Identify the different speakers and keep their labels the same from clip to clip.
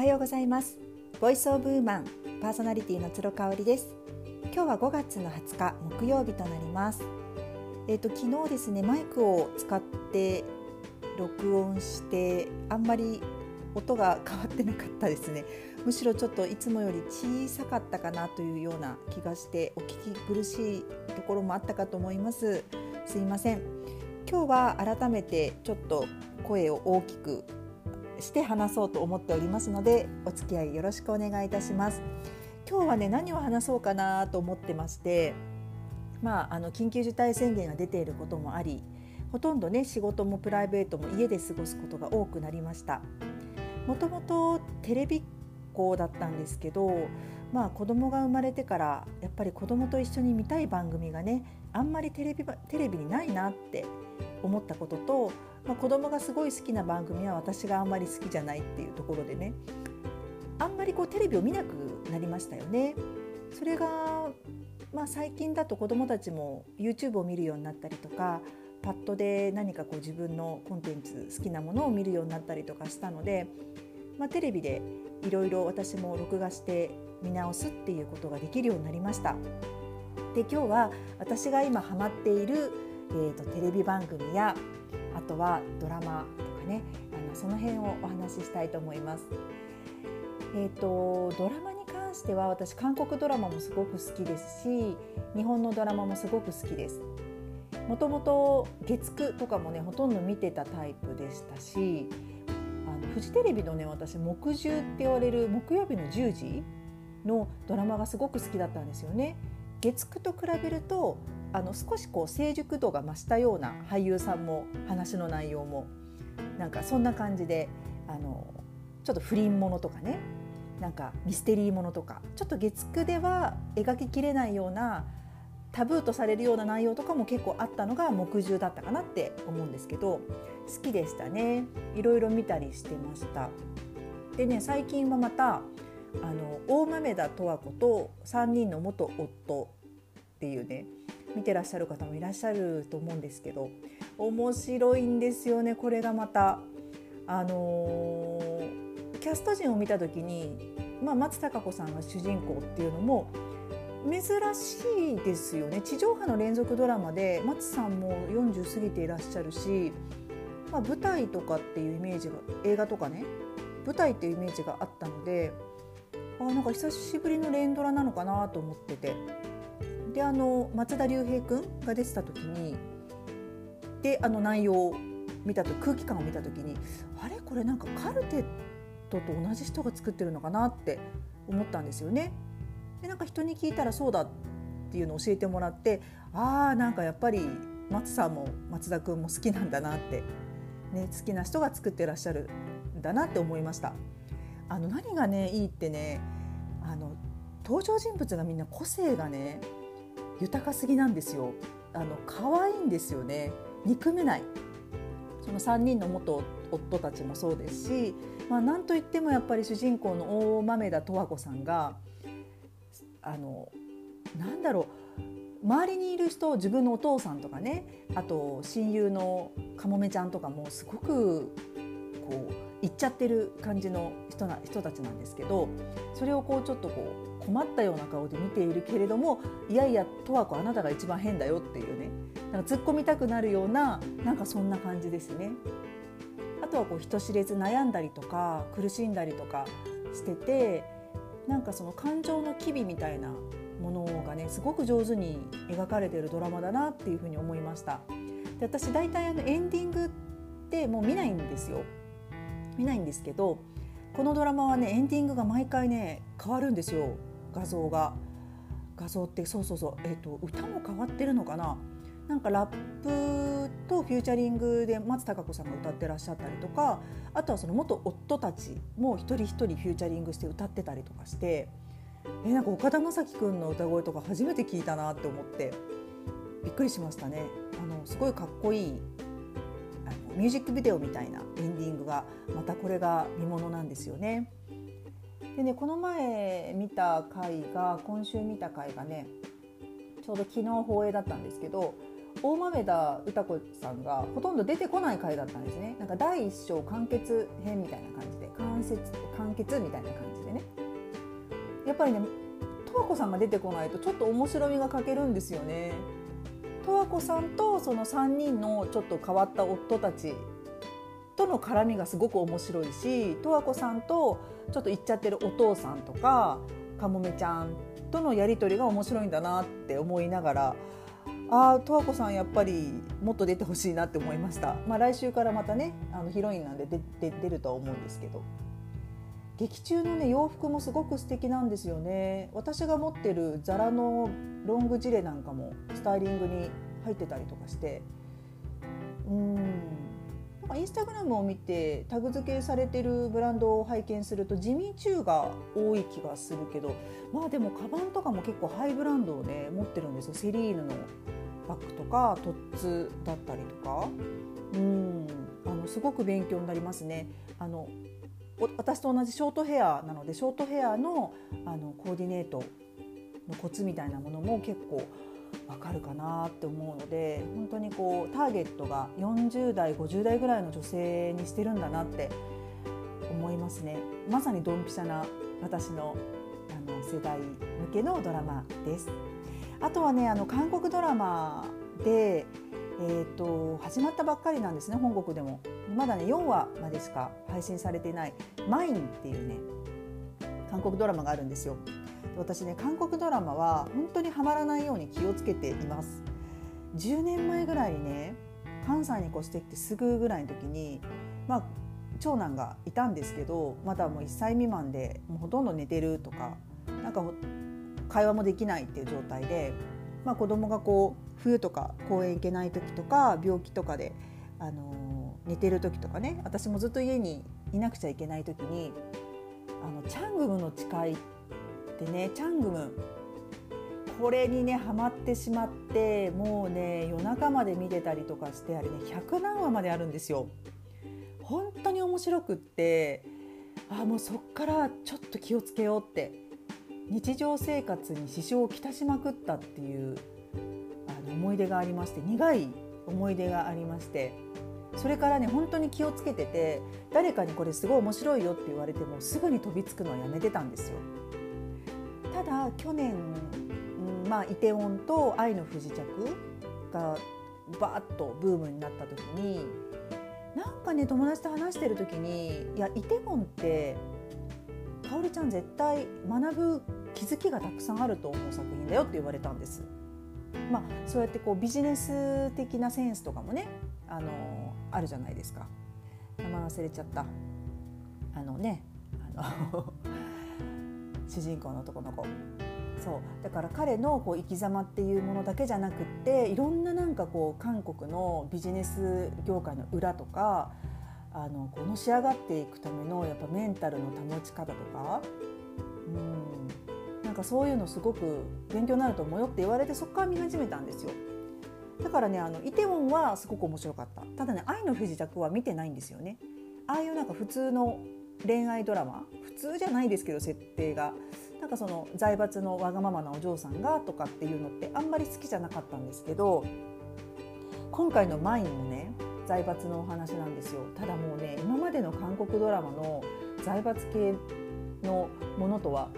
Speaker 1: はようございます。ボイスオブウーマンパーソナリティの鶴香織です。今日は5月の20日木曜日となります。えっ、ー、と昨日ですねマイクを使って録音してあんまり音が変わってなかったですね。むしろちょっといつもより小さかったかなというような気がしてお聞き苦しいところもあったかと思います。すいません。今日は改めてちょっと声を大きくして話そうと思っておりますのでお付き合いよろしくお願いいたします。今日はね何を話そうかなと思ってましてまああの緊急事態宣言が出ていることもありほとんどね仕事もプライベートも家で過ごすことが多くなりました。もともとテレビっ子だったんですけどまあ子供が生まれてからやっぱり子供と一緒に見たい番組がねあんまりテレビテレビにないなって思ったこととまあ、子供がすごい好きな番組は私があんまり好きじゃないっていうところでねあんまりこうテレビを見なくなりましたよね。それが、まあ、最近だと子供たちも YouTube を見るようになったりとかパッドで何かこう自分のコンテンツ好きなものを見るようになったりとかしたので、まあ、テレビでいろいろ私も録画して見直すっていうことができるようになりました。で今日は私が今ハマっている、えーとテレビ番組やあとはドラマとかねあのその辺をお話ししたいと思います。えーと、ドラマに関しては私韓国ドラマもすごく好きですし日本のドラマもすごく好きです。もともと月9とかもねほとんど見てたタイプでしたしあのフジテレビのね私木10って言われる木曜日の10時のドラマがすごく好きだったんですよね。月9と比べるとあの少しこう成熟度が増したような俳優さんも話の内容もなんかそんな感じであのちょっと不倫ものとかねなんかミステリーものとかちょっと月9では描ききれないようなタブーとされるような内容とかも結構あったのが木10だったかなって思うんですけど好きでしたね。いろいろ見たりしてました。でね最近はまたあの大豆田十和子と3人の元夫っていうね見てらっしゃる方もいらっしゃると思うんですけど面白いんですよねこれがまた。あのー、キャスト陣を見た時に、まあ、松たか子さんが主人公っていうのも珍しいですよね地上波の連続ドラマで松さんも40過ぎていらっしゃるし、まあ、舞台とかっていうイメージが映画とかね舞台っていうイメージがあったのであなんか久しぶりの連ドラなのかなと思っててであの松田龍平君が出てた時にであの内容を見たと空気感を見た時にあれ？これなんかカルテットと同じ人が作ってるのかなって思ったんですよね。でなんか人に聞いたらそうだっていうのを教えてもらってああなんかやっぱり松さんも松田君も好きなんだなって、ね、好きな人が作ってらっしゃるんだなって思いました。あの何がねいいってねあの登場人物がみんな個性がね豊かすぎなんですよ。あの可愛いんですよね。憎めない。その3人の元夫たちもそうですし、まあ、なんといってもやっぱり主人公の大豆田十和子さんがあのなんだろう。周りにいる人自分のお父さんとかねあと親友のかもめちゃんとかもすごくこう言っちゃってる感じの人な人たちなんですけどそれをこうちょっとこう困ったような顔で見ているけれどもいやいや十和子あなたが一番変だよっていうねなんか突っ込みたくなるようななんかそんな感じですね。あとはこう人知れず悩んだりとか苦しんだりとかしててなんかその感情の機微みたいなものがねすごく上手に描かれているドラマだなっていうふうに思いました。で私大体あのエンディングってもう見ないんですよ。見ないんですけどこのドラマはねエンディングが毎回ね変わるんですよ画像が画像ってそうそうそう、えーと、歌も変わってるのかな？なんかラップとフューチャリングで松たか子さんが歌ってらっしゃったりとかあとはその元夫たちも一人一人フューチャリングして歌ってたりとかしてえなんか岡田将生君の歌声とか初めて聞いたなって思ってびっくりしましたね。あのすごいかっこいいミュージックビデオみたいなエンディングがまたこれが見ものなんですよね。でねこの前見た回が今週見た回がねちょうど昨日放映だったんですけど大豆田歌子さんがほとんど出てこない回だったんですね。なんか第一章完結編みたいな感じで完結完結みたいな感じでね。やっぱりね十和子さんが出てこないとちょっと面白みが欠けるんですよね。十和子さんとその3人のちょっと変わった夫たちとの絡みがすごく面白いし十和子さんとちょっと言っちゃってるお父さんとかかもめちゃんとのやり取りが面白いんだなって思いながらああ十和子さんやっぱりもっと出てほしいなって思いました、まあ、来週からまたねあのヒロインなんで出出るとは思うんですけど。劇中のね洋服もすごく素敵なんですよね。私が持ってるザラのロングジレなんかもスタイリングに入ってたりとかして。うん。インスタグラムを見てタグ付けされてるブランドを拝見すると地味中が多い気がするけどまあでもカバンとかも結構ハイブランドをね持ってるんですよ。セリーヌのバッグとかトッツだったりとか。うん。あのすごく勉強になりますね。あの私と同じショートヘアなのでショートヘアのあのコーディネートのコツみたいなものも結構わかるかなって思うので本当にこうターゲットが40代50代ぐらいの女性にしてるんだなって思いますね。まさにドンピシャな私のあの世代向けのドラマです。あとはねあの韓国ドラマでえーと、始まったばっかりなんですね本国でも。まだね4話までしか配信されていない「マイン」っていうね韓国ドラマがあるんですよ。私ね韓国ドラマは本当にハマらないように気をつけています。10年前ぐらいにね関西に越してきてすぐぐらいの時にまあ長男がいたんですけどまだもう1歳未満でもうほとんど寝てるとかなんか会話もできないっていう状態で、まあ、子供がこう冬とか公園行けない時とか病気とかで、あの寝てる時とかね私もずっと家にいなくちゃいけない時にあのチャングムの誓いっでねチャングムこれにねハマってしまってもうね夜中まで見てたりとかしてあれね100何話まであるんですよ。本当に面白くってあもうそっからちょっと気をつけようって日常生活に支障をきたしまくったっていうあの思い出がありまして苦い思い出がありましてそれからね本当に気をつけてて誰かにこれすごい面白いよって言われてもすぐに飛びつくのはやめてたんですよ。ただ去年、うん、まあイテウォンと愛の不時着がバーッとブームになった時になんかね友達と話してる時にいやイテウォンってかおりちゃん絶対学ぶ気づきがたくさんあると思う作品だよって言われたんです。まあ、そうやってこうビジネス的なセンスとかもねあのあるじゃないですか名前忘れちゃったあのねあの主人公の男の子。そう。だから彼のこう生き様っていうものだけじゃなくっていろんななんかこう韓国のビジネス業界の裏とかあのこの仕上がっていくためのやっぱメンタルの保ち方とか。うん。なんかそういうのすごく勉強になると思うよって言われてそこから見始めたんですよ。だからねあのイテウォンはすごく面白かった。ただね「愛の不時着」は見てないんですよね。ああいうなんか普通の恋愛ドラマ普通じゃないですけど設定が。なんかその財閥のわがままなお嬢さんがとかっていうのってあんまり好きじゃなかったんですけど今回の「マイン」もね財閥のお話なんですよ。ただもうね今までの韓国ドラマの財閥系のものとは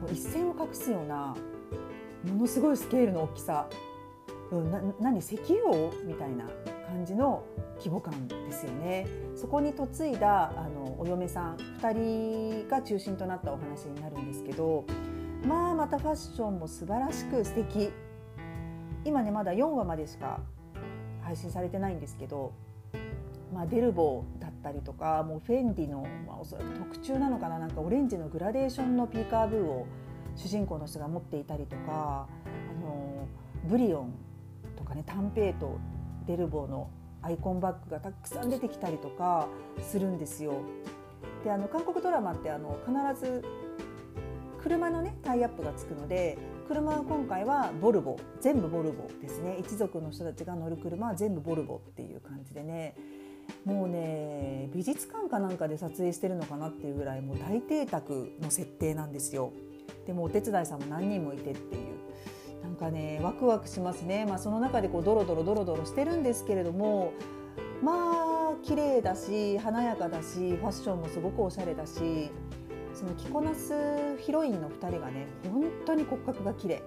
Speaker 1: もう一線を画すようなものすごいスケールの大きさ、うん、な何石油王？みたいな。感じの規模感ですよね。そこに嫁いだあのお嫁さん2人が中心となったお話になるんですけどまあまたファッションも素晴らしく素敵。今ねまだ4話までしか配信されてないんですけど、まあ、デルボーだったりとかもうフェンディの、まあ、おそらく特注なのかななんかオレンジのグラデーションのピーカーブーを主人公の人が持っていたりとかあのブリオンとかねタンペイトデルボーのアイコンバッグがたくさん出てきたりとかするんですよ。であの韓国ドラマってあの必ず車のねタイアップがつくので車は今回はボルボ全部ボルボですね一族の人たちが乗る車は全部ボルボっていう感じでねもうね美術館かなんかで撮影してるのかなっていうぐらいもう大邸宅の設定なんですよ。でもお手伝いさんも何人もいてっていうなんかねワクワクしますね、まあ、その中でこうドロドロドロドロしてるんですけれどもまあ綺麗だし華やかだしファッションもすごくおしゃれだしその着こなすヒロインの2人がね本当に骨格が綺麗。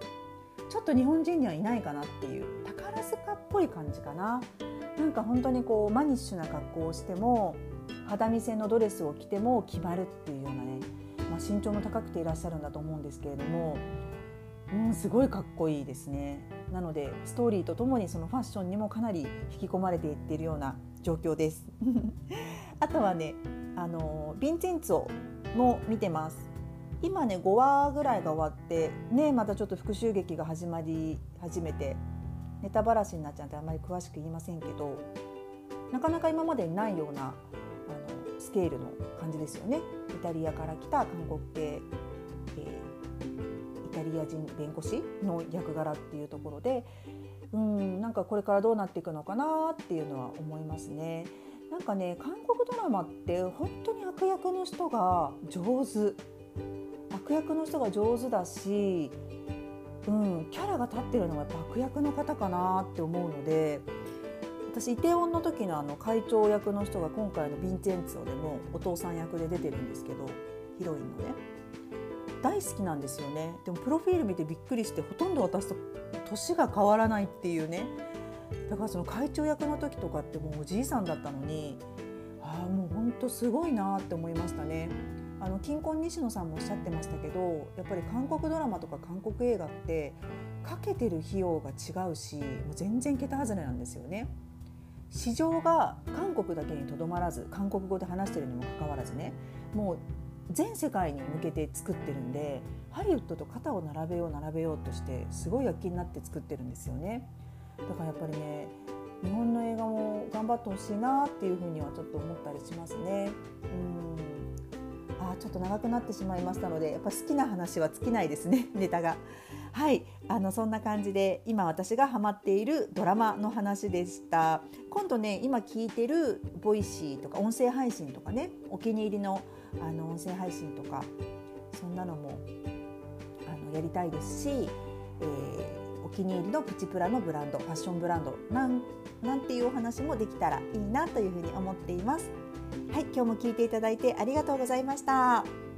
Speaker 1: ちょっと日本人にはいないかなっていう宝塚っぽい感じかな。なんか本当にこうマニッシュな格好をしても肌見せのドレスを着ても決まるっていうようなね、まあ、身長も高くていらっしゃるんだと思うんですけれども、うん、すごいかっこいいですね。なのでストーリーとともにそのファッションにもかなり引き込まれていっているような状況です。あとはねあのヴィンチェンツォも見てます。今ね5話ぐらいが終わってねまたちょっと復讐劇が始まり始めてネタばらしになっちゃってあまり詳しく言いませんけどなかなか今までにないようなあのスケールの感じですよね。イタリアから来た韓国系、タリア人弁護士の役柄っていうところでうんなんかこれからどうなっていくのかなっていうのは思いますね。なんかね韓国ドラマって本当に悪役の人が上手悪役の人が上手だし、うん、キャラが立ってるのはやっぱ悪役の方かなって思うので私イテウォンの時のあの会長役の人が今回のヴィンチェンツォでもお父さん役で出てるんですけどヒロインのね大好きなんですよねでもプロフィール見てびっくりしてほとんど私と年が変わらないっていうねだからその会長役の時とかってもうおじいさんだったのにああもうほんとすごいなって思いましたね。あの金婚西野さんもおっしゃってましたけどやっぱり韓国ドラマとか韓国映画ってかけてる費用が違うしもう全然桁外れなんですよね。市場が韓国だけにとどまらず韓国語で話してるにもかかわらずねもう全世界に向けて作ってるんでハリウッドと肩を並べよう並べようとしてすごい躍起になって作ってるんですよね。だからやっぱりね日本の映画も頑張ってほしいなっていうふうにはちょっと思ったりしますね。うんあちょっと長くなってしまいましたのでやっぱ好きな話は尽きないですね ネタが。はいあのそんな感じで今私がハマっているドラマの話でした今度ね今聞いてるボイシーとか音声配信とかねお気に入りのあの音声配信とかそんなのもあのやりたいですし、えー気に入りのプチプラのブランドファッションブランドなんなんていうお話もできたらいいなというふうに思っています。はい、今日も聞いていただいてありがとうございました。